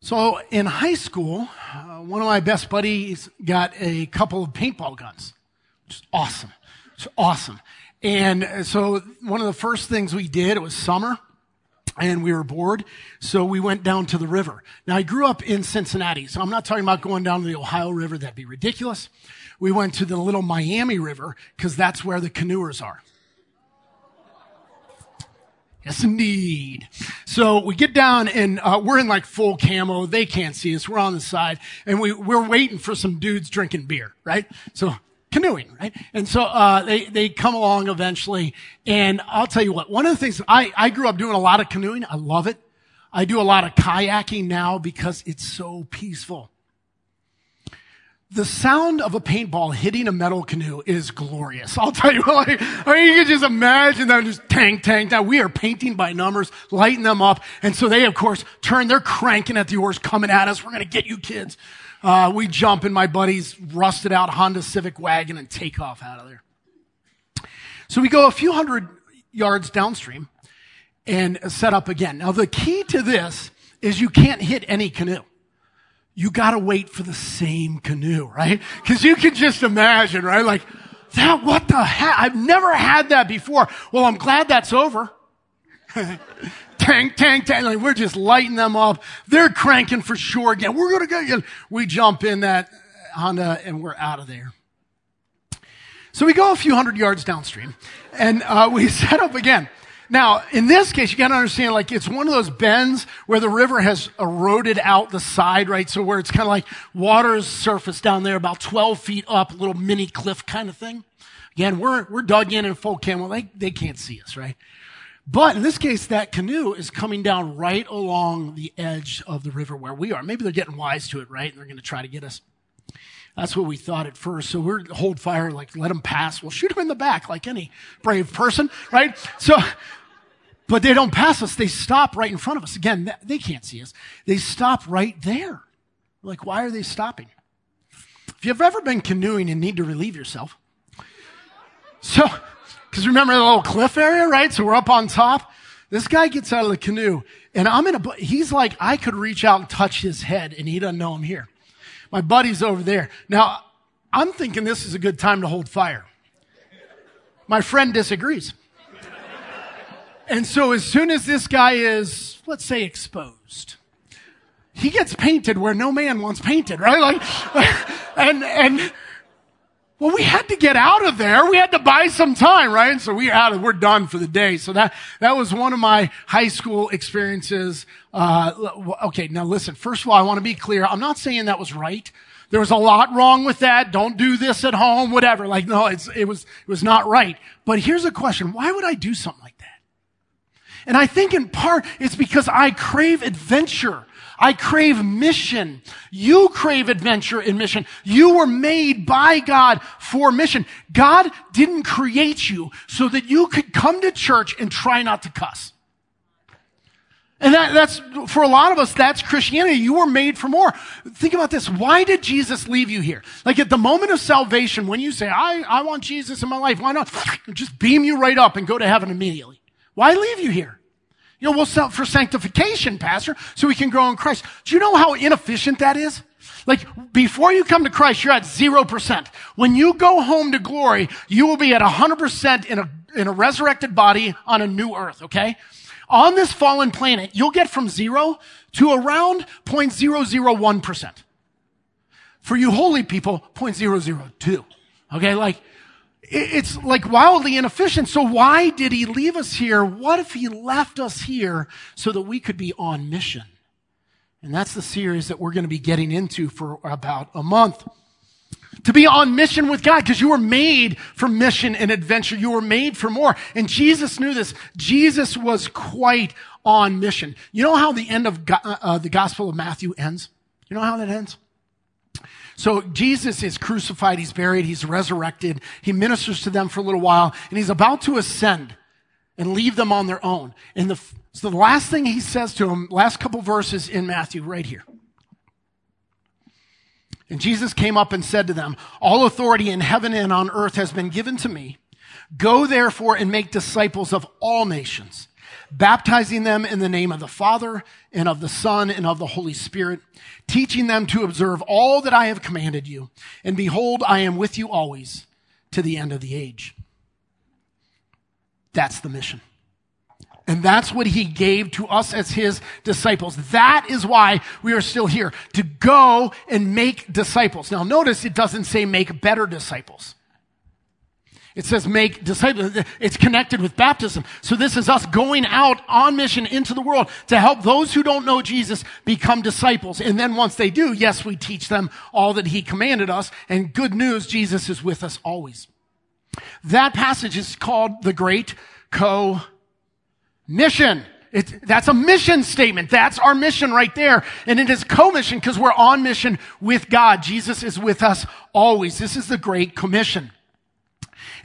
So in high school, uh, one of my best buddies got a couple of paintball guns, which is awesome. It's awesome. And so one of the first things we did, it was summer and we were bored. So we went down to the river. Now I grew up in Cincinnati, so I'm not talking about going down to the Ohio River. That'd be ridiculous. We went to the little Miami River because that's where the canoers are. Yes, indeed. So we get down and uh, we're in like full camo. They can't see us. We're on the side and we, we're waiting for some dudes drinking beer, right? So canoeing, right? And so, uh, they, they come along eventually. And I'll tell you what, one of the things I, I grew up doing a lot of canoeing. I love it. I do a lot of kayaking now because it's so peaceful. The sound of a paintball hitting a metal canoe is glorious. I'll tell you what, like, I mean, you can just imagine them just tank, tank. Now we are painting by numbers, lighting them up. And so they, of course, turn, they're cranking at the oars coming at us. We're going to get you kids. Uh, we jump in my buddy's rusted out Honda Civic wagon and take off out of there. So we go a few hundred yards downstream and set up again. Now the key to this is you can't hit any canoe you gotta wait for the same canoe, right? Cause you can just imagine, right? Like, that, what the heck? I've never had that before. Well, I'm glad that's over. tank, tank, tank. Like, we're just lighting them up. They're cranking for sure again. We're gonna go. You we jump in that Honda and we're out of there. So we go a few hundred yards downstream and uh, we set up again. Now, in this case, you gotta understand, like, it's one of those bends where the river has eroded out the side, right? So where it's kind of like water's surface down there, about 12 feet up, a little mini cliff kind of thing. Again, we're, we're dug in in full camo. They, they can't see us, right? But in this case, that canoe is coming down right along the edge of the river where we are. Maybe they're getting wise to it, right? And they're going to try to get us. That's what we thought at first. So we're hold fire, like let them pass. We'll shoot them in the back, like any brave person, right? So, but they don't pass us. They stop right in front of us. Again, they can't see us. They stop right there. Like, why are they stopping? If you've ever been canoeing and need to relieve yourself, so, because remember the little cliff area, right? So we're up on top. This guy gets out of the canoe, and I'm in a. He's like, I could reach out and touch his head, and he doesn't know I'm here. My buddy's over there. Now, I'm thinking this is a good time to hold fire. My friend disagrees. And so as soon as this guy is, let's say, exposed, he gets painted where no man wants painted, right? Like, and, and, well, we had to get out of there. We had to buy some time, right? So we out of, we're done for the day. So that, that was one of my high school experiences. Uh, okay. Now listen, first of all, I want to be clear. I'm not saying that was right. There was a lot wrong with that. Don't do this at home, whatever. Like, no, it's, it was, it was not right. But here's a question. Why would I do something? And I think in part it's because I crave adventure. I crave mission. You crave adventure and mission. You were made by God for mission. God didn't create you so that you could come to church and try not to cuss. And that, that's, for a lot of us, that's Christianity. You were made for more. Think about this. Why did Jesus leave you here? Like at the moment of salvation, when you say, I, I want Jesus in my life, why not just beam you right up and go to heaven immediately? Why leave you here? You know, we'll sell for sanctification, pastor, so we can grow in Christ. Do you know how inefficient that is? Like, before you come to Christ, you're at 0%. When you go home to glory, you will be at 100% in a, in a resurrected body on a new earth, okay? On this fallen planet, you'll get from zero to around 0.001%. For you holy people, 0.002. Okay, like, it's like wildly inefficient. So why did he leave us here? What if he left us here so that we could be on mission? And that's the series that we're going to be getting into for about a month. To be on mission with God, because you were made for mission and adventure. You were made for more. And Jesus knew this. Jesus was quite on mission. You know how the end of uh, the Gospel of Matthew ends? You know how that ends? So Jesus is crucified, he's buried, he's resurrected, he ministers to them for a little while, and he's about to ascend and leave them on their own. And the, so the last thing he says to them, last couple verses in Matthew, right here. And Jesus came up and said to them, All authority in heaven and on earth has been given to me. Go therefore and make disciples of all nations, baptizing them in the name of the Father and of the Son and of the Holy Spirit, teaching them to observe all that I have commanded you. And behold, I am with you always to the end of the age. That's the mission. And that's what he gave to us as his disciples. That is why we are still here, to go and make disciples. Now notice it doesn't say make better disciples. It says make disciples. It's connected with baptism. So this is us going out on mission into the world to help those who don't know Jesus become disciples. And then once they do, yes, we teach them all that he commanded us. And good news, Jesus is with us always. That passage is called the Great Co Mission. It, that's a mission statement. That's our mission right there. And it is co-mission because we're on mission with God. Jesus is with us always. This is the Great Commission.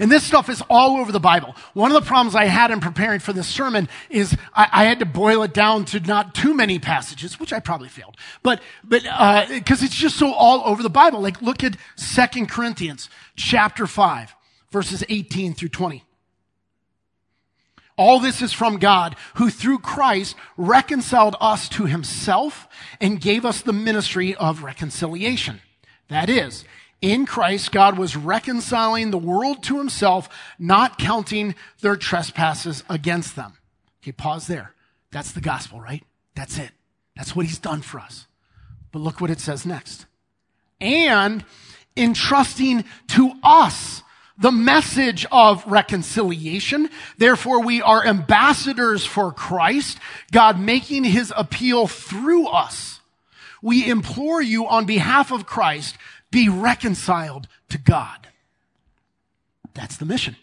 And this stuff is all over the Bible. One of the problems I had in preparing for this sermon is I, I had to boil it down to not too many passages, which I probably failed. But, but, uh, cause it's just so all over the Bible. Like look at Second Corinthians chapter 5, verses 18 through 20. All this is from God, who through Christ reconciled us to himself and gave us the ministry of reconciliation. That is, in Christ, God was reconciling the world to himself, not counting their trespasses against them. Okay, pause there. That's the gospel, right? That's it. That's what he's done for us. But look what it says next. And entrusting to us the message of reconciliation. Therefore, we are ambassadors for Christ, God making his appeal through us. We implore you on behalf of Christ, be reconciled to God. That's the mission.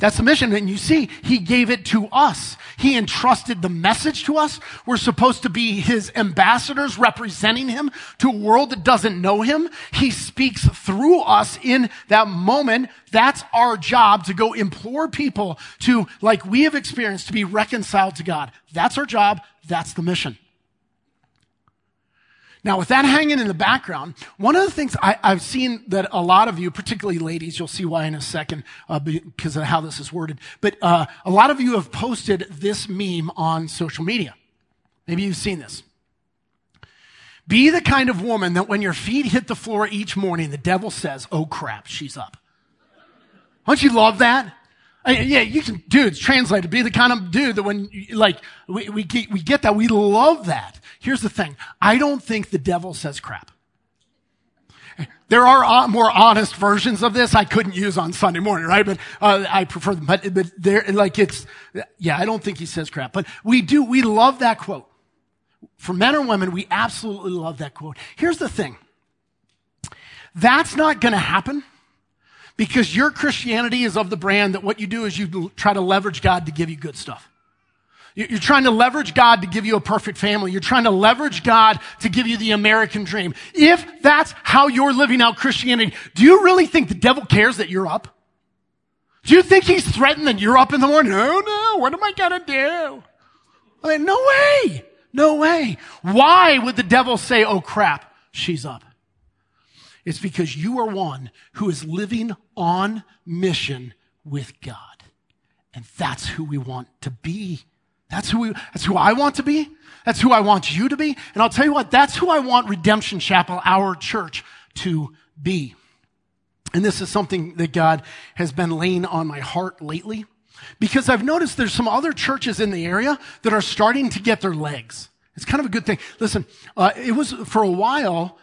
That's the mission. And you see, he gave it to us. He entrusted the message to us. We're supposed to be his ambassadors representing him to a world that doesn't know him. He speaks through us in that moment. That's our job to go implore people to, like we have experienced, to be reconciled to God. That's our job. That's the mission. Now, with that hanging in the background, one of the things I, have seen that a lot of you, particularly ladies, you'll see why in a second uh, because of how this is worded, but uh, a lot of you have posted this meme on social media. Maybe you've seen this. Be the kind of woman that when your feet hit the floor each morning, the devil says, "Oh crap, she's up." Don't you love that? I yeah, you can, dudes, translate it. be the kind of dude that when, like, we, we, get, we get that. We love that. Here's the thing. I don't think the devil says crap. There are more honest versions of this I couldn't use on Sunday morning, right? But uh, I prefer them. But but there, like it's, yeah, I don't think he says crap. But we do. We love that quote. For men or women, we absolutely love that quote. Here's the thing. That's not going to happen because your Christianity is of the brand that what you do is you try to leverage God to give you good stuff. You're trying to leverage God to give you a perfect family. You're trying to leverage God to give you the American dream. If that's how you're living out Christianity, do you really think the devil cares that you're up? Do you think he's threatened that you're up in the morning? Oh no, what am I gonna do? I mean, no way. No way. Why would the devil say, oh crap, she's up? It's because you are one who is living on mission with God. And that's who we want to be. That's who we, that's who I want to be. That's who I want you to be. And I'll tell you what, that's who I want Redemption Chapel, our church, to be. And this is something that God has been laying on my heart lately because I've noticed there's some other churches in the area that are starting to get their legs. It's kind of a good thing. Listen, uh, it was for a while,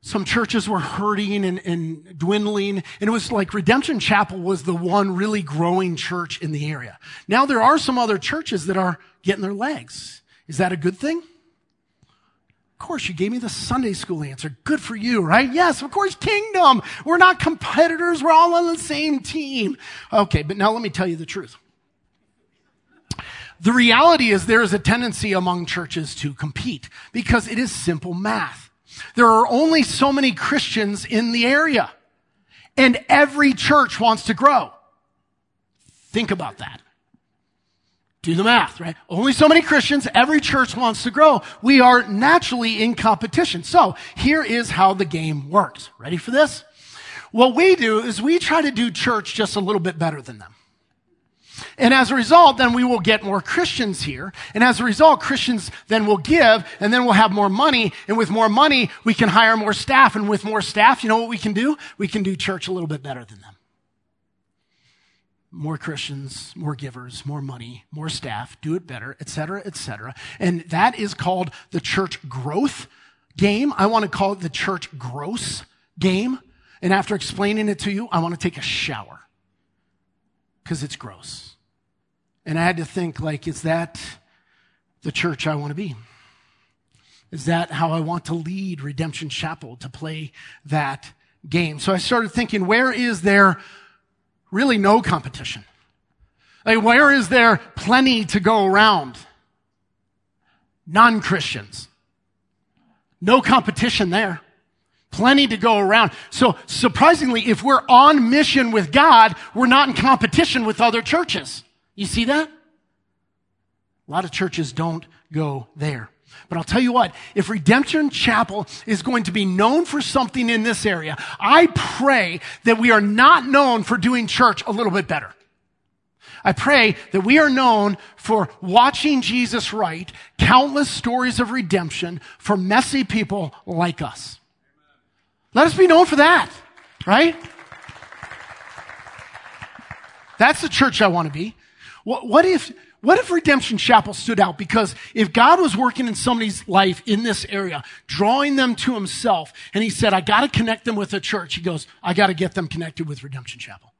some churches were hurting and, and, dwindling. And it was like Redemption Chapel was the one really growing church in the area. Now there are some other churches that are getting their legs. Is that a good thing? Of course, you gave me the Sunday school answer. Good for you, right? Yes, of course, kingdom. We're not competitors. We're all on the same team. Okay, but now let me tell you the truth. The reality is there is a tendency among churches to compete because it is simple math. There are only so many Christians in the area. And every church wants to grow. Think about that. Do the math, right? Only so many Christians, every church wants to grow. We are naturally in competition. So here is how the game works. Ready for this? What we do is we try to do church just a little bit better than them. And as a result, then we will get more Christians here. And as a result, Christians then will give and then we'll have more money. And with more money, we can hire more staff. And with more staff, you know what we can do? We can do church a little bit better than them. More Christians, more givers, more money, more staff, do it better, et cetera, et cetera. And that is called the church growth game. I want to call it the church gross game. And after explaining it to you, I want to take a shower because it's gross. And I had to think, like, is that the church I want to be? Is that how I want to lead Redemption Chapel to play that game? So I started thinking, where is there really no competition? Like, where is there plenty to go around? Non-Christians. No competition there. Plenty to go around. So surprisingly, if we're on mission with God, we're not in competition with other churches. You see that? A lot of churches don't go there. But I'll tell you what, if Redemption Chapel is going to be known for something in this area, I pray that we are not known for doing church a little bit better. I pray that we are known for watching Jesus write countless stories of redemption for messy people like us. Let us be known for that, right? That's the church I want to be. What, what, if, what if Redemption Chapel stood out? Because if God was working in somebody's life in this area, drawing them to himself, and he said, I got to connect them with a church, he goes, I got to get them connected with Redemption Chapel.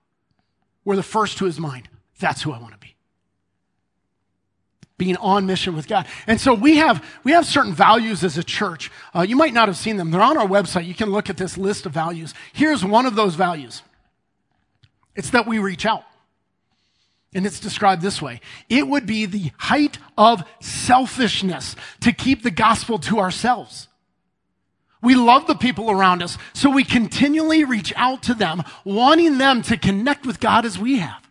We're the first to his mind. That's who I want to be being on mission with God. And so we have, we have certain values as a church. Uh, you might not have seen them. They're on our website. You can look at this list of values. Here's one of those values. It's that we reach out. And it's described this way. It would be the height of selfishness to keep the gospel to ourselves. We love the people around us, so we continually reach out to them, wanting them to connect with God as we have.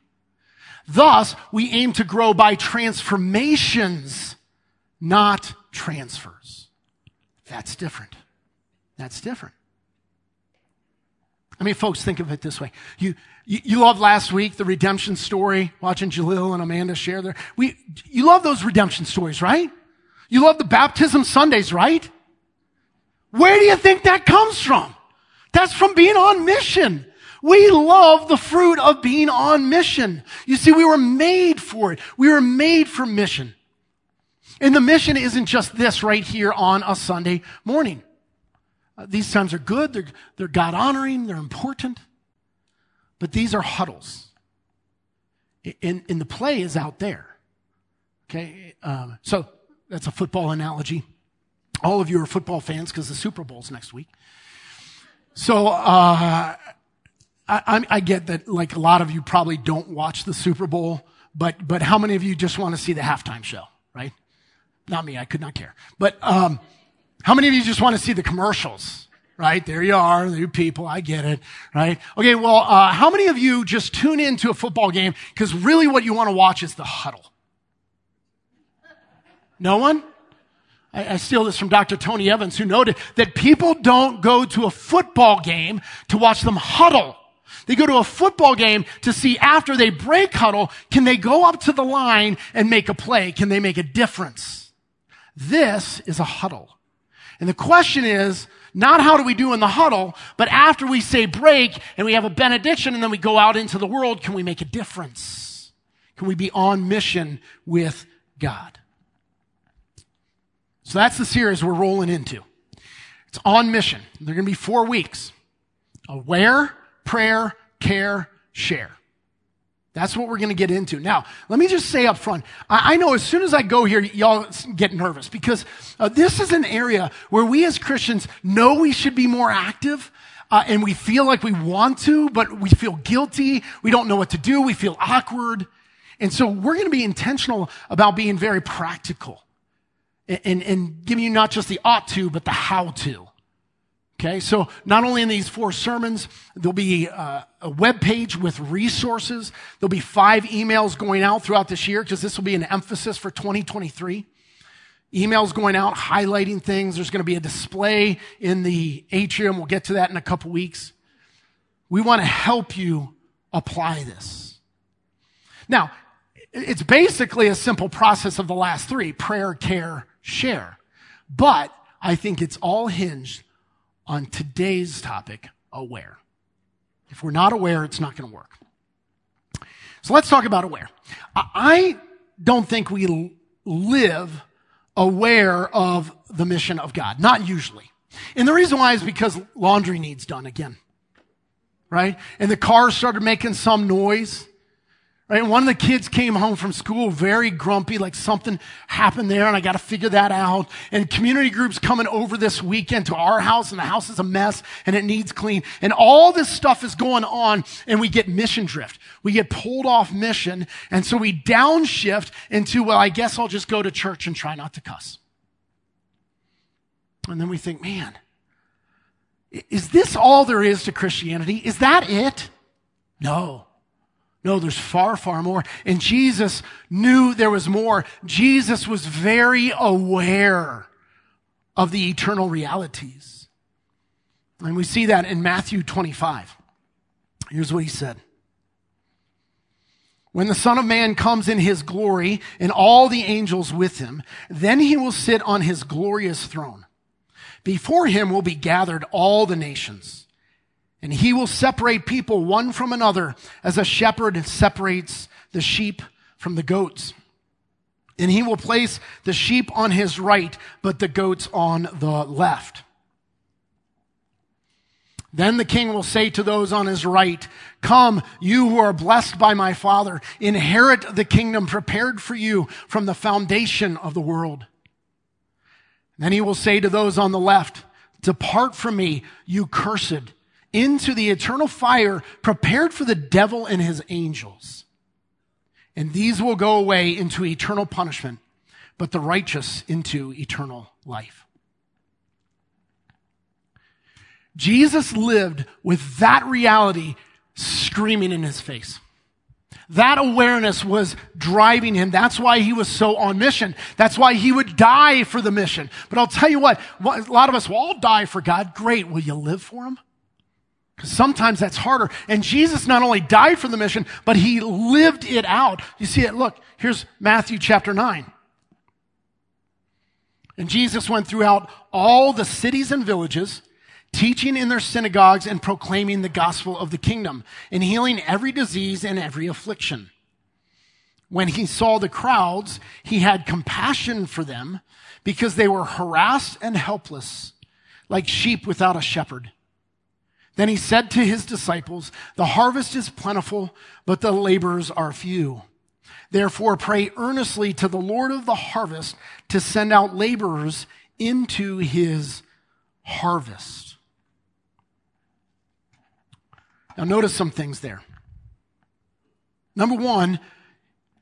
Thus, we aim to grow by transformations, not transfers. That's different. That's different. I mean, folks, think of it this way. You, you, you loved last week the redemption story, watching Jalil and Amanda share there. We, you love those redemption stories, right? You love the baptism Sundays, right? Where do you think that comes from? That's from being on mission. We love the fruit of being on mission. You see, we were made for it. We were made for mission. And the mission isn't just this right here on a Sunday morning. Uh, these times are good. They're, they're God honoring. They're important. But these are huddles. And, and the play is out there. Okay. Um, so that's a football analogy. All of you are football fans because the Super Bowl's next week. So, uh, I, I, get that like a lot of you probably don't watch the Super Bowl, but, but how many of you just want to see the halftime show, right? Not me, I could not care. But, um, how many of you just want to see the commercials? Right? There you are, you people, I get it, right? Okay, well, uh, how many of you just tune into a football game because really what you want to watch is the huddle? No one? I steal this from Dr. Tony Evans, who noted that people don't go to a football game to watch them huddle. They go to a football game to see after they break huddle, can they go up to the line and make a play? Can they make a difference? This is a huddle. And the question is, not how do we do in the huddle, but after we say break and we have a benediction and then we go out into the world, can we make a difference? Can we be on mission with God? So that's the series we're rolling into. It's on mission. They're going to be four weeks. Aware, prayer, care, share. That's what we're going to get into. Now, let me just say up front, I, I know as soon as I go here, y'all get nervous because uh, this is an area where we as Christians know we should be more active. Uh, and we feel like we want to, but we feel guilty. We don't know what to do. We feel awkward. And so we're going to be intentional about being very practical and, and, and giving you not just the ought to, but the how to. Okay, so not only in these four sermons, there'll be uh, a web page with resources. There'll be five emails going out throughout this year because this will be an emphasis for 2023. Emails going out highlighting things. There's going to be a display in the atrium. We'll get to that in a couple weeks. We want to help you apply this. Now, it's basically a simple process of the last three prayer, care, share. But I think it's all hinged on today's topic aware. If we're not aware, it's not going to work. So let's talk about aware. I don't think we live aware of the mission of God. Not usually. And the reason why is because laundry needs done again. Right? And the car started making some noise. Right? And one of the kids came home from school very grumpy, like something happened there and I got to figure that out. And community groups coming over this weekend to our house and the house is a mess and it needs clean. And all this stuff is going on and we get mission drift. We get pulled off mission. And so we downshift into, well, I guess I'll just go to church and try not to cuss. And then we think, man, is this all there is to Christianity? Is that it? No. No, there's far, far more. And Jesus knew there was more. Jesus was very aware of the eternal realities. And we see that in Matthew 25. Here's what he said. When the Son of Man comes in his glory and all the angels with him, then he will sit on his glorious throne. Before him will be gathered all the nations and he will separate people one from another as a shepherd separates the sheep from the goats. And he will place the sheep on his right, but the goats on the left. Then the king will say to those on his right, Come, you who are blessed by my father, inherit the kingdom prepared for you from the foundation of the world. Then he will say to those on the left, Depart from me, you cursed into the eternal fire prepared for the devil and his angels. And these will go away into eternal punishment, but the righteous into eternal life. Jesus lived with that reality screaming in his face. That awareness was driving him. That's why he was so on mission. That's why he would die for the mission. But I'll tell you what, a lot of us will all die for God. Great. Will you live for him? Sometimes that's harder. And Jesus not only died for the mission, but he lived it out. You see it? Look, here's Matthew chapter 9. And Jesus went throughout all the cities and villages, teaching in their synagogues and proclaiming the gospel of the kingdom, and healing every disease and every affliction. When he saw the crowds, he had compassion for them because they were harassed and helpless, like sheep without a shepherd. Then he said to his disciples, the harvest is plentiful, but the laborers are few. Therefore pray earnestly to the Lord of the harvest to send out laborers into his harvest. Now notice some things there. Number one,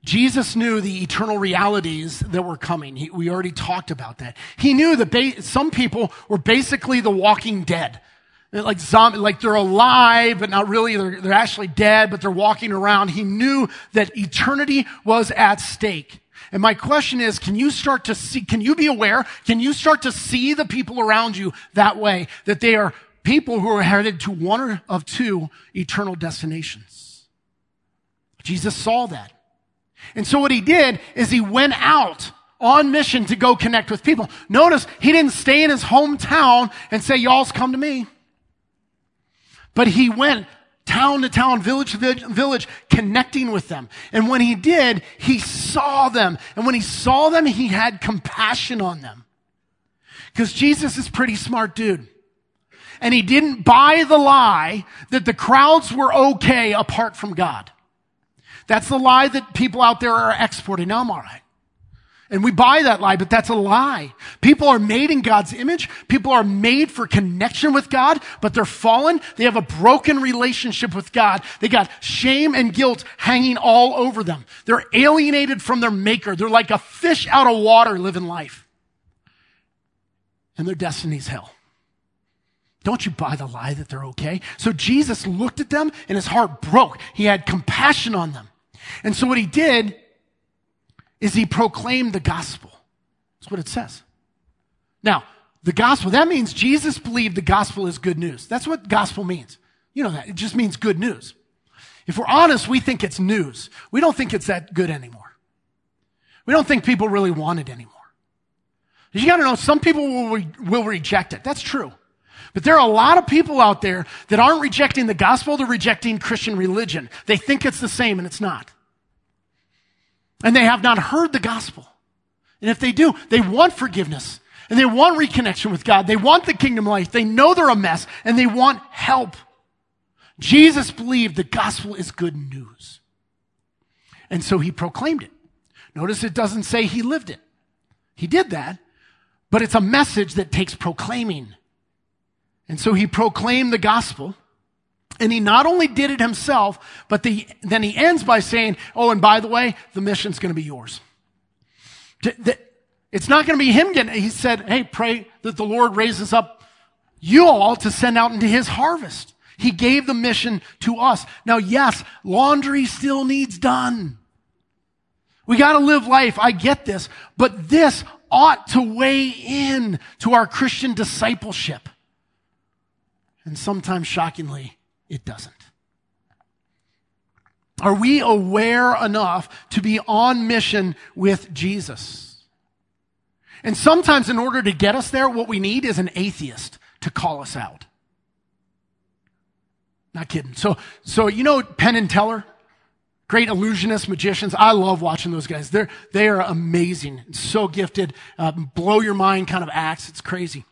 Jesus knew the eternal realities that were coming. He, we already talked about that. He knew that ba- some people were basically the walking dead like zombie, like they're alive, but not really. They're, they're actually dead, but they're walking around. He knew that eternity was at stake. And my question is, can you start to see, can you be aware? Can you start to see the people around you that way? That they are people who are headed to one of two eternal destinations. Jesus saw that. And so what he did is he went out on mission to go connect with people. Notice he didn't stay in his hometown and say, y'all's come to me. But he went town to town, village to village, connecting with them. And when he did, he saw them. And when he saw them, he had compassion on them. Because Jesus is pretty smart dude. And he didn't buy the lie that the crowds were okay apart from God. That's the lie that people out there are exporting. Now I'm all right. And we buy that lie, but that's a lie. People are made in God's image. People are made for connection with God, but they're fallen. They have a broken relationship with God. They got shame and guilt hanging all over them. They're alienated from their maker. They're like a fish out of water living life. And their destiny's hell. Don't you buy the lie that they're okay? So Jesus looked at them and his heart broke. He had compassion on them. And so what he did is he proclaimed the gospel. That's what it says. Now, the gospel, that means Jesus believed the gospel is good news. That's what gospel means. You know that. It just means good news. If we're honest, we think it's news. We don't think it's that good anymore. We don't think people really want it anymore. You gotta know, some people will, re- will reject it. That's true. But there are a lot of people out there that aren't rejecting the gospel, they're rejecting Christian religion. They think it's the same and it's not. And they have not heard the gospel. And if they do, they want forgiveness and they want reconnection with God. They want the kingdom life. They know they're a mess and they want help. Jesus believed the gospel is good news. And so he proclaimed it. Notice it doesn't say he lived it. He did that, but it's a message that takes proclaiming. And so he proclaimed the gospel. And he not only did it himself, but the, then he ends by saying, Oh, and by the way, the mission's going to be yours. It's not going to be him getting He said, Hey, pray that the Lord raises up you all to send out into his harvest. He gave the mission to us. Now, yes, laundry still needs done. We got to live life. I get this, but this ought to weigh in to our Christian discipleship. And sometimes, shockingly, it doesn't. Are we aware enough to be on mission with Jesus? And sometimes, in order to get us there, what we need is an atheist to call us out. Not kidding. So, so you know Penn and Teller? Great illusionists, magicians. I love watching those guys. They're, they are amazing. So gifted. Uh, blow your mind kind of acts. It's crazy.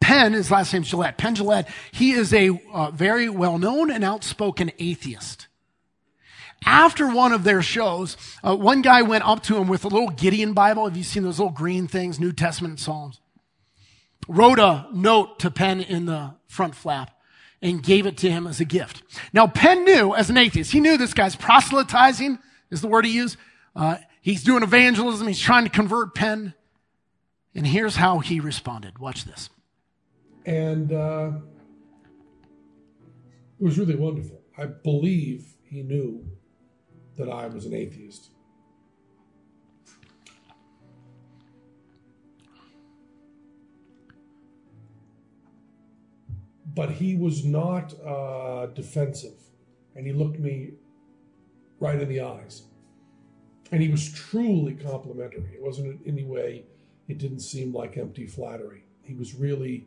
Penn, his last name's Jillette. Penn Jillette, he is a uh, very well-known and outspoken atheist. After one of their shows, uh, one guy went up to him with a little Gideon Bible. Have you seen those little green things, New Testament Psalms? Wrote a note to Penn in the front flap and gave it to him as a gift. Now, Penn knew as an atheist, he knew this guy's proselytizing is the word he used. Uh, he's doing evangelism. He's trying to convert Penn. And here's how he responded. Watch this. And uh, it was really wonderful. I believe he knew that I was an atheist. but he was not uh, defensive, and he looked me right in the eyes, and he was truly complimentary. It wasn't in any way; it didn't seem like empty flattery. He was really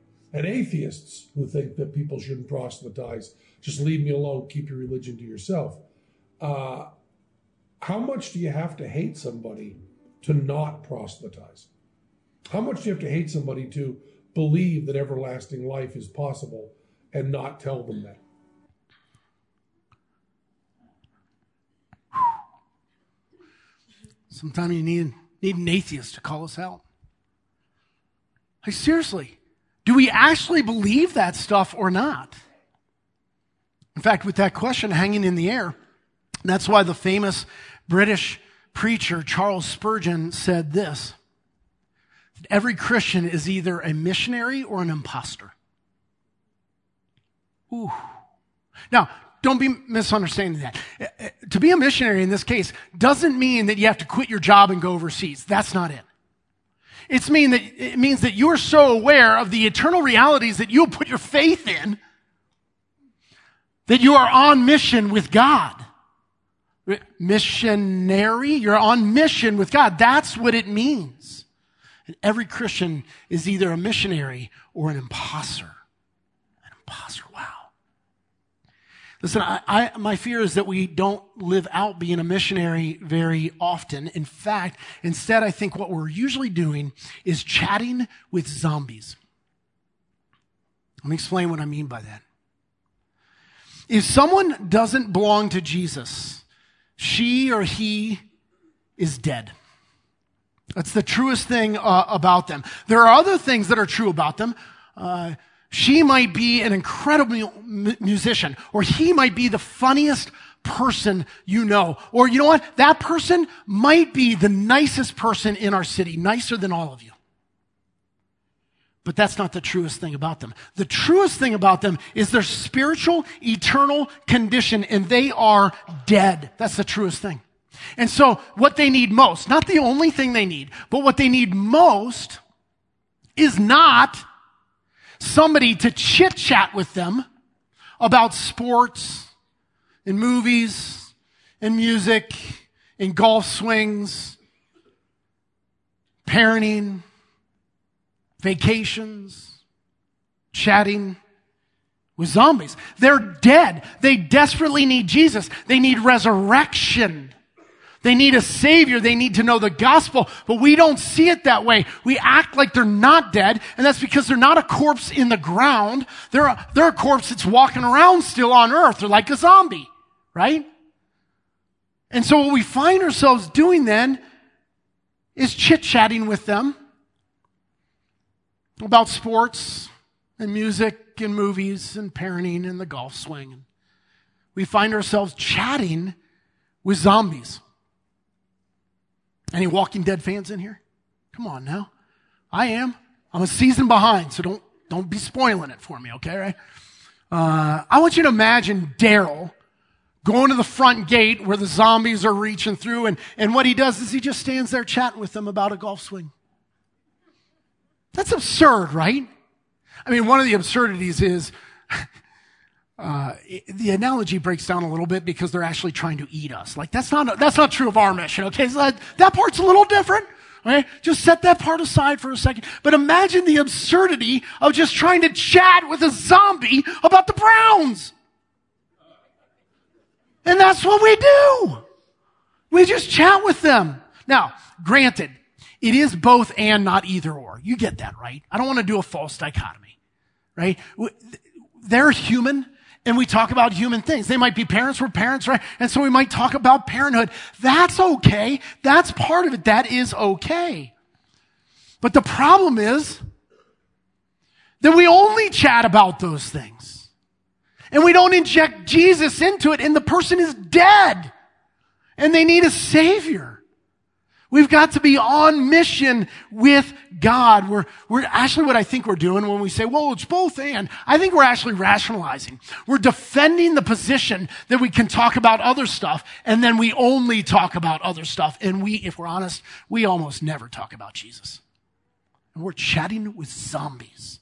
And atheists who think that people shouldn't proselytize, just leave me alone, keep your religion to yourself. Uh, how much do you have to hate somebody to not proselytize? How much do you have to hate somebody to believe that everlasting life is possible and not tell them that? Sometimes you need, need an atheist to call us out. I seriously, do we actually believe that stuff or not? In fact, with that question hanging in the air, that's why the famous British preacher Charles Spurgeon said this Every Christian is either a missionary or an impostor. Ooh. Now, don't be misunderstanding that. Uh, uh, to be a missionary in this case doesn't mean that you have to quit your job and go overseas. That's not it. It's mean that, it means that you're so aware of the eternal realities that you'll put your faith in that you are on mission with God missionary. You're on mission with God. That's what it means. And every Christian is either a missionary or an imposter. An impostor. Listen, I, I, my fear is that we don't live out being a missionary very often. In fact, instead, I think what we're usually doing is chatting with zombies. Let me explain what I mean by that. If someone doesn't belong to Jesus, she or he is dead. That's the truest thing uh, about them. There are other things that are true about them. Uh, She might be an incredible musician, or he might be the funniest person you know. Or you know what? That person might be the nicest person in our city, nicer than all of you. But that's not the truest thing about them. The truest thing about them is their spiritual, eternal condition, and they are dead. That's the truest thing. And so, what they need most, not the only thing they need, but what they need most is not somebody to chit chat with them about sports and movies and music and golf swings, parenting, vacations, chatting with zombies. They're dead. They desperately need Jesus. They need resurrection. They need a savior. They need to know the gospel, but we don't see it that way. We act like they're not dead, and that's because they're not a corpse in the ground. They're a, they're a corpse that's walking around still on earth. They're like a zombie, right? And so what we find ourselves doing then is chit-chatting with them about sports and music and movies and parenting and the golf swing. We find ourselves chatting with zombies. Any Walking Dead fans in here? Come on now. I am. I'm a season behind, so don't, don't be spoiling it for me, okay, right? Uh, I want you to imagine Daryl going to the front gate where the zombies are reaching through, and, and what he does is he just stands there chatting with them about a golf swing. That's absurd, right? I mean, one of the absurdities is uh, the analogy breaks down a little bit because they're actually trying to eat us. Like that's not that's not true of our mission. Okay, so that, that part's a little different. Okay, just set that part aside for a second. But imagine the absurdity of just trying to chat with a zombie about the Browns. And that's what we do. We just chat with them. Now, granted, it is both and not either or. You get that, right? I don't want to do a false dichotomy, right? They're human and we talk about human things. They might be parents, we're parents, right? And so we might talk about parenthood. That's okay. That's part of it. That is okay. But the problem is that we only chat about those things. And we don't inject Jesus into it and the person is dead. And they need a savior. We've got to be on mission with God. We're, we're actually what I think we're doing when we say, well, it's both and. I think we're actually rationalizing. We're defending the position that we can talk about other stuff and then we only talk about other stuff. And we, if we're honest, we almost never talk about Jesus. And we're chatting with zombies.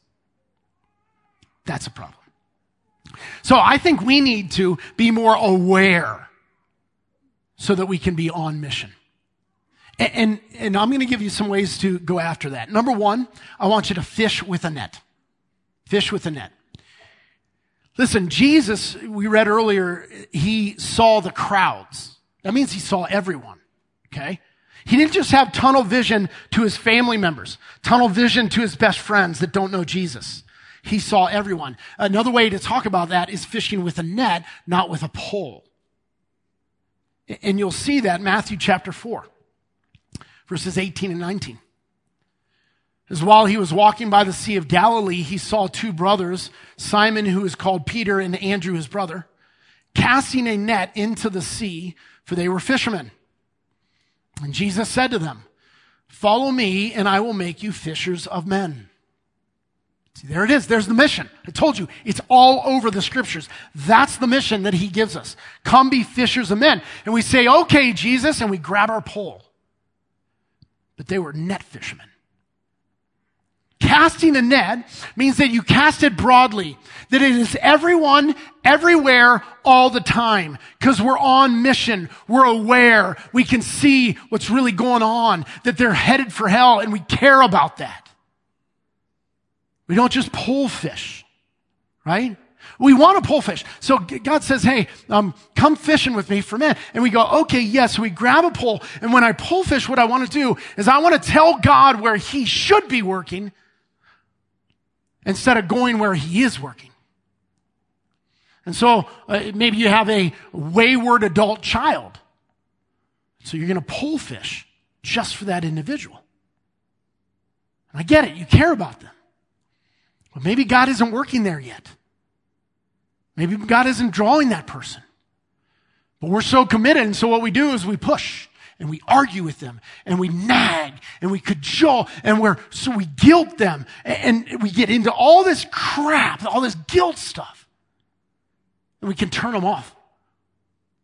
That's a problem. So I think we need to be more aware so that we can be on mission. And, and, I'm going to give you some ways to go after that. Number one, I want you to fish with a net. Fish with a net. Listen, Jesus, we read earlier, he saw the crowds. That means he saw everyone. Okay? He didn't just have tunnel vision to his family members, tunnel vision to his best friends that don't know Jesus. He saw everyone. Another way to talk about that is fishing with a net, not with a pole. And you'll see that Matthew chapter 4 verses 18 and 19. As while he was walking by the Sea of Galilee, he saw two brothers, Simon, who is called Peter, and Andrew, his brother, casting a net into the sea, for they were fishermen. And Jesus said to them, Follow me, and I will make you fishers of men. See, there it is. There's the mission. I told you, it's all over the scriptures. That's the mission that he gives us. Come be fishers of men. And we say, okay, Jesus, and we grab our pole but they were net fishermen. Casting a net means that you cast it broadly, that it is everyone, everywhere, all the time. Because we're on mission. We're aware. We can see what's really going on, that they're headed for hell, and we care about that. We don't just pull fish, right? We want to pull fish. So God says, hey, um, come fishing with me for men. And we go, okay, yes. So we grab a pole. And when I pull fish, what I want to do is I want to tell God where he should be working instead of going where he is working. And so uh, maybe you have a wayward adult child. So you're going to pull fish just for that individual. And I get it. You care about them. But maybe God isn't working there yet. Maybe God isn't drawing that person. But we're so committed, and so what we do is we push and we argue with them and we nag and we cajole and we're so we guilt them and, and we get into all this crap, all this guilt stuff. And we can turn them off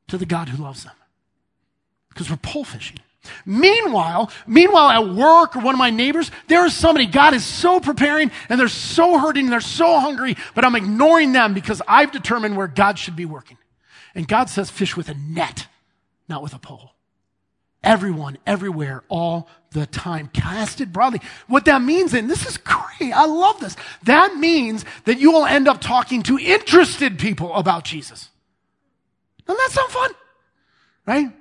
to the God who loves them. Because we're pole fishing. Meanwhile, meanwhile at work or one of my neighbors, there is somebody, God is so preparing and they're so hurting and they're so hungry, but I'm ignoring them because I've determined where God should be working. And God says fish with a net, not with a pole. Everyone, everywhere, all the time. Cast it broadly. What that means, and this is great, I love this. That means that you will end up talking to interested people about Jesus. Doesn't that sound fun? Right?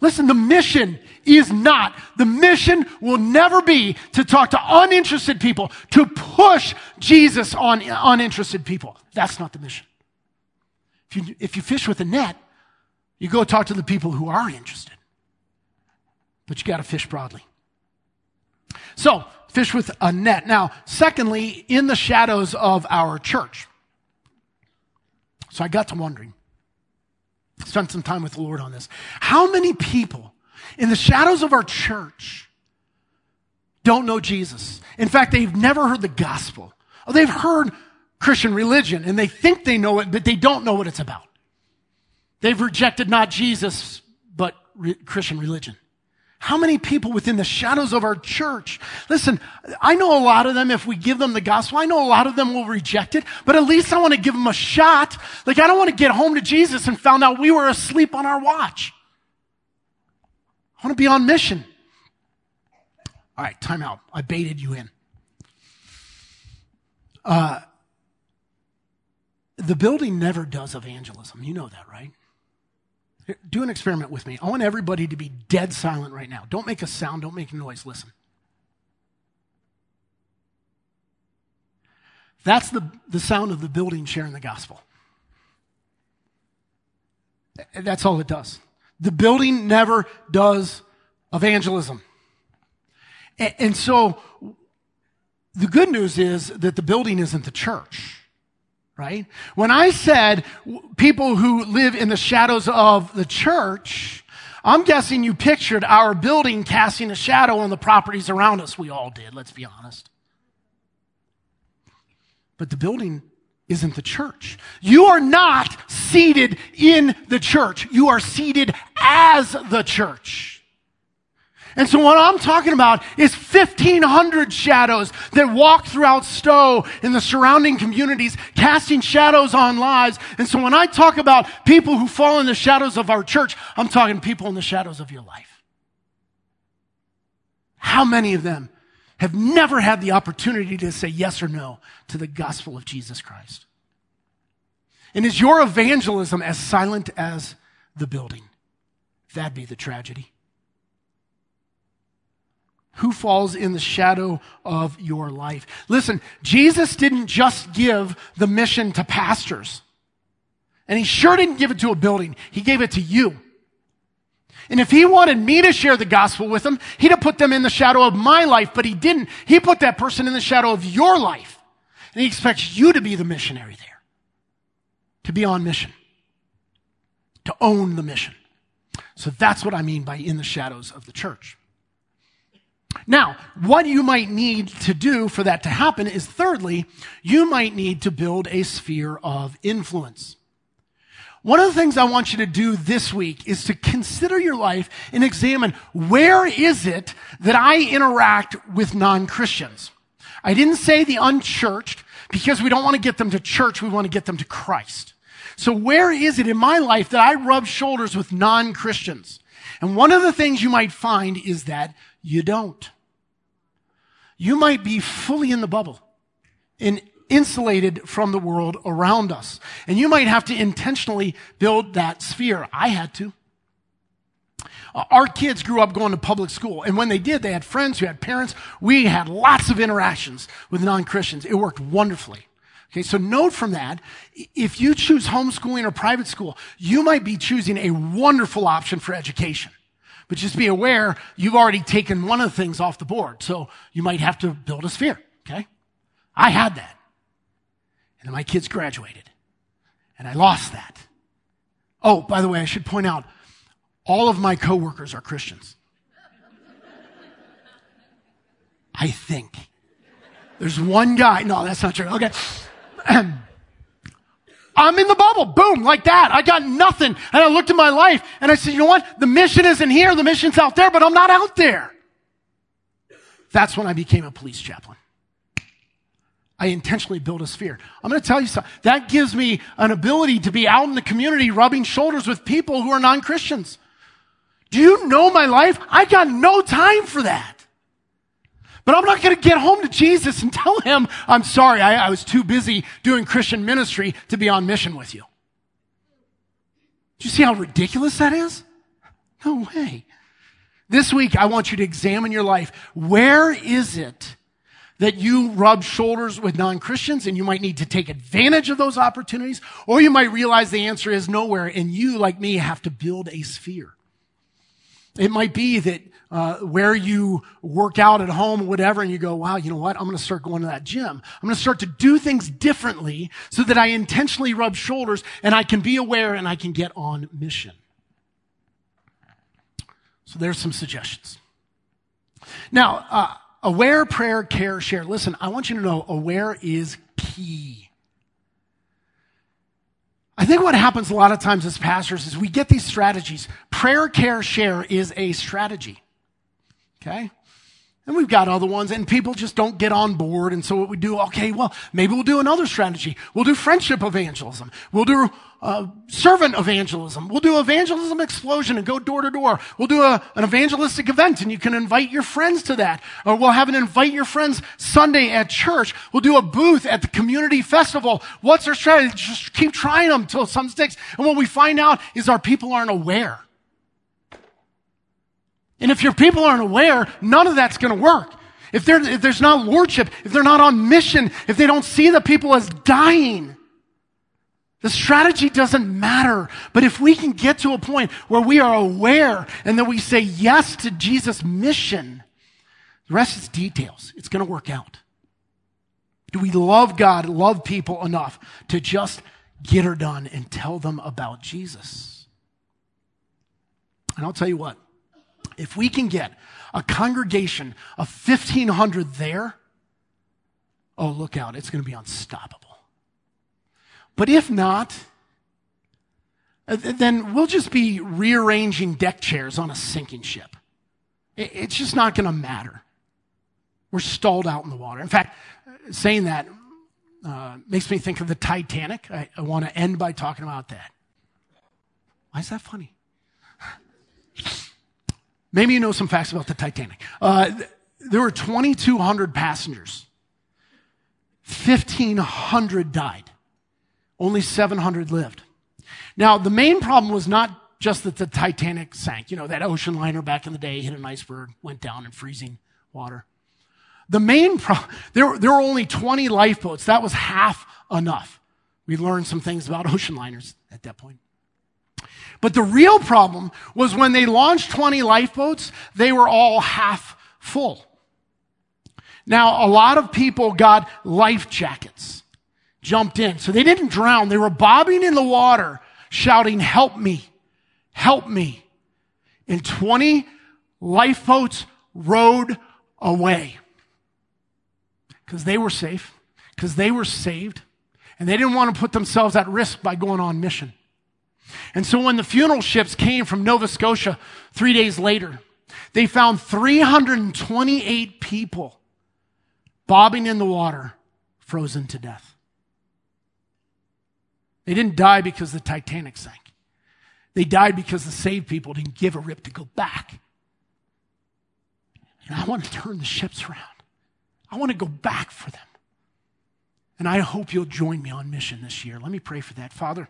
Listen, the mission is not, the mission will never be to talk to uninterested people, to push Jesus on uninterested people. That's not the mission. If you, if you fish with a net, you go talk to the people who are interested. But you got to fish broadly. So, fish with a net. Now, secondly, in the shadows of our church. So I got to wondering, spent some time with the Lord on this. How many people in the shadows of our church don't know Jesus? In fact, they've never heard the gospel. Or they've heard Christian religion and they think they know it, but they don't know what it's about. They've rejected not Jesus, but re- Christian religion. How many people within the shadows of our church? Listen, I know a lot of them, if we give them the gospel, I know a lot of them will reject it, but at least I want to give them a shot. Like, I don't want to get home to Jesus and found out we were asleep on our watch. I want to be on mission. All right, time out. I baited you in. Uh, the building never does evangelism. You know that, right? Do an experiment with me. I want everybody to be dead silent right now. Don't make a sound, don't make a noise. Listen. That's the, the sound of the building sharing the gospel. That's all it does. The building never does evangelism. And, and so the good news is that the building isn't the church right? When I said people who live in the shadows of the church, I'm guessing you pictured our building casting a shadow on the properties around us. We all did, let's be honest. But the building isn't the church. You are not seated in the church. You are seated as the church. And so what I'm talking about is 1500 shadows that walk throughout Stowe and the surrounding communities, casting shadows on lives. And so when I talk about people who fall in the shadows of our church, I'm talking people in the shadows of your life. How many of them have never had the opportunity to say yes or no to the gospel of Jesus Christ? And is your evangelism as silent as the building? That'd be the tragedy. Who falls in the shadow of your life? Listen, Jesus didn't just give the mission to pastors. And he sure didn't give it to a building. He gave it to you. And if he wanted me to share the gospel with them, he'd have put them in the shadow of my life, but he didn't. He put that person in the shadow of your life. And he expects you to be the missionary there. To be on mission. To own the mission. So that's what I mean by in the shadows of the church. Now, what you might need to do for that to happen is thirdly, you might need to build a sphere of influence. One of the things I want you to do this week is to consider your life and examine where is it that I interact with non-Christians? I didn't say the unchurched because we don't want to get them to church. We want to get them to Christ. So where is it in my life that I rub shoulders with non-Christians? And one of the things you might find is that you don't. You might be fully in the bubble and insulated from the world around us. And you might have to intentionally build that sphere. I had to. Our kids grew up going to public school, and when they did, they had friends who had parents. We had lots of interactions with non Christians. It worked wonderfully. Okay, so note from that, if you choose homeschooling or private school, you might be choosing a wonderful option for education. But just be aware, you've already taken one of the things off the board. So you might have to build a sphere. Okay. I had that. And then my kids graduated. And I lost that. Oh, by the way, I should point out, all of my coworkers are Christians. I think. There's one guy. No, that's not true. Okay. I'm in the bubble. Boom, like that. I got nothing. And I looked at my life and I said, you know what? The mission isn't here. The mission's out there, but I'm not out there. That's when I became a police chaplain. I intentionally built a sphere. I'm going to tell you something. That gives me an ability to be out in the community rubbing shoulders with people who are non-Christians. Do you know my life? I got no time for that. But I'm not going to get home to Jesus and tell him, I'm sorry, I, I was too busy doing Christian ministry to be on mission with you. Do you see how ridiculous that is? No way. This week, I want you to examine your life. Where is it that you rub shoulders with non-Christians and you might need to take advantage of those opportunities? Or you might realize the answer is nowhere and you, like me, have to build a sphere. It might be that uh, where you work out at home or whatever, and you go, wow, you know what? I'm going to start going to that gym. I'm going to start to do things differently so that I intentionally rub shoulders and I can be aware and I can get on mission. So there's some suggestions. Now, uh, aware, prayer, care, share. Listen, I want you to know aware is key. I think what happens a lot of times as pastors is we get these strategies. Prayer, care, share is a strategy. Okay? And we've got other ones, and people just don't get on board. And so what we do, okay, well, maybe we'll do another strategy. We'll do friendship evangelism. We'll do uh, servant evangelism. We'll do evangelism explosion and go door to door. We'll do a, an evangelistic event, and you can invite your friends to that. Or we'll have an invite your friends Sunday at church. We'll do a booth at the community festival. What's our strategy? Just keep trying them till some sticks. And what we find out is our people aren't aware. And if your people aren't aware, none of that's going to work. If, if there's not lordship, if they're not on mission, if they don't see the people as dying, the strategy doesn't matter. But if we can get to a point where we are aware and that we say yes to Jesus' mission, the rest is details. It's going to work out. Do we love God, love people enough to just get her done and tell them about Jesus? And I'll tell you what, if we can get a congregation of 1,500 there, oh, look out, it's going to be unstoppable. But if not, uh, then we'll just be rearranging deck chairs on a sinking ship. It's just not going to matter. We're stalled out in the water. In fact, saying that uh, makes me think of the Titanic. I, I want to end by talking about that. Why is that funny? Maybe you know some facts about the Titanic. Uh, there were 2,200 passengers. 1,500 died. Only 700 lived. Now, the main problem was not just that the Titanic sank. You know, that ocean liner back in the day hit an iceberg, went down in freezing water. The main problem, there, there were only 20 lifeboats. That was half enough. We learned some things about ocean liners at that point. But the real problem was when they launched 20 lifeboats, they were all half full. Now, a lot of people got life jackets, jumped in. So they didn't drown. They were bobbing in the water, shouting, help me, help me. And 20 lifeboats rowed away because they were safe, because they were saved, and they didn't want to put themselves at risk by going on mission. And so when the funeral ships came from Nova Scotia three days later, they found 328 people bobbing in the water, frozen to death. They didn't die because the Titanic sank. They died because the saved people didn't give a rip to go back. And I want to turn the ships around. I want to go back for them. And I hope you'll join me on mission this year. Let me pray for that. Father,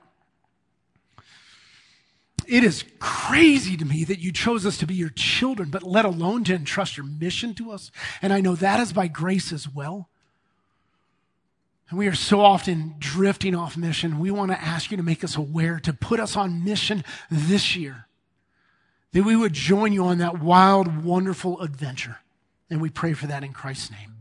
it is crazy to me that you chose us to be your children, but let alone to entrust your mission to us. And I know that is by grace as well. And we are so often drifting off mission. We want to ask you to make us aware, to put us on mission this year, that we would join you on that wild, wonderful adventure. And we pray for that in Christ's name.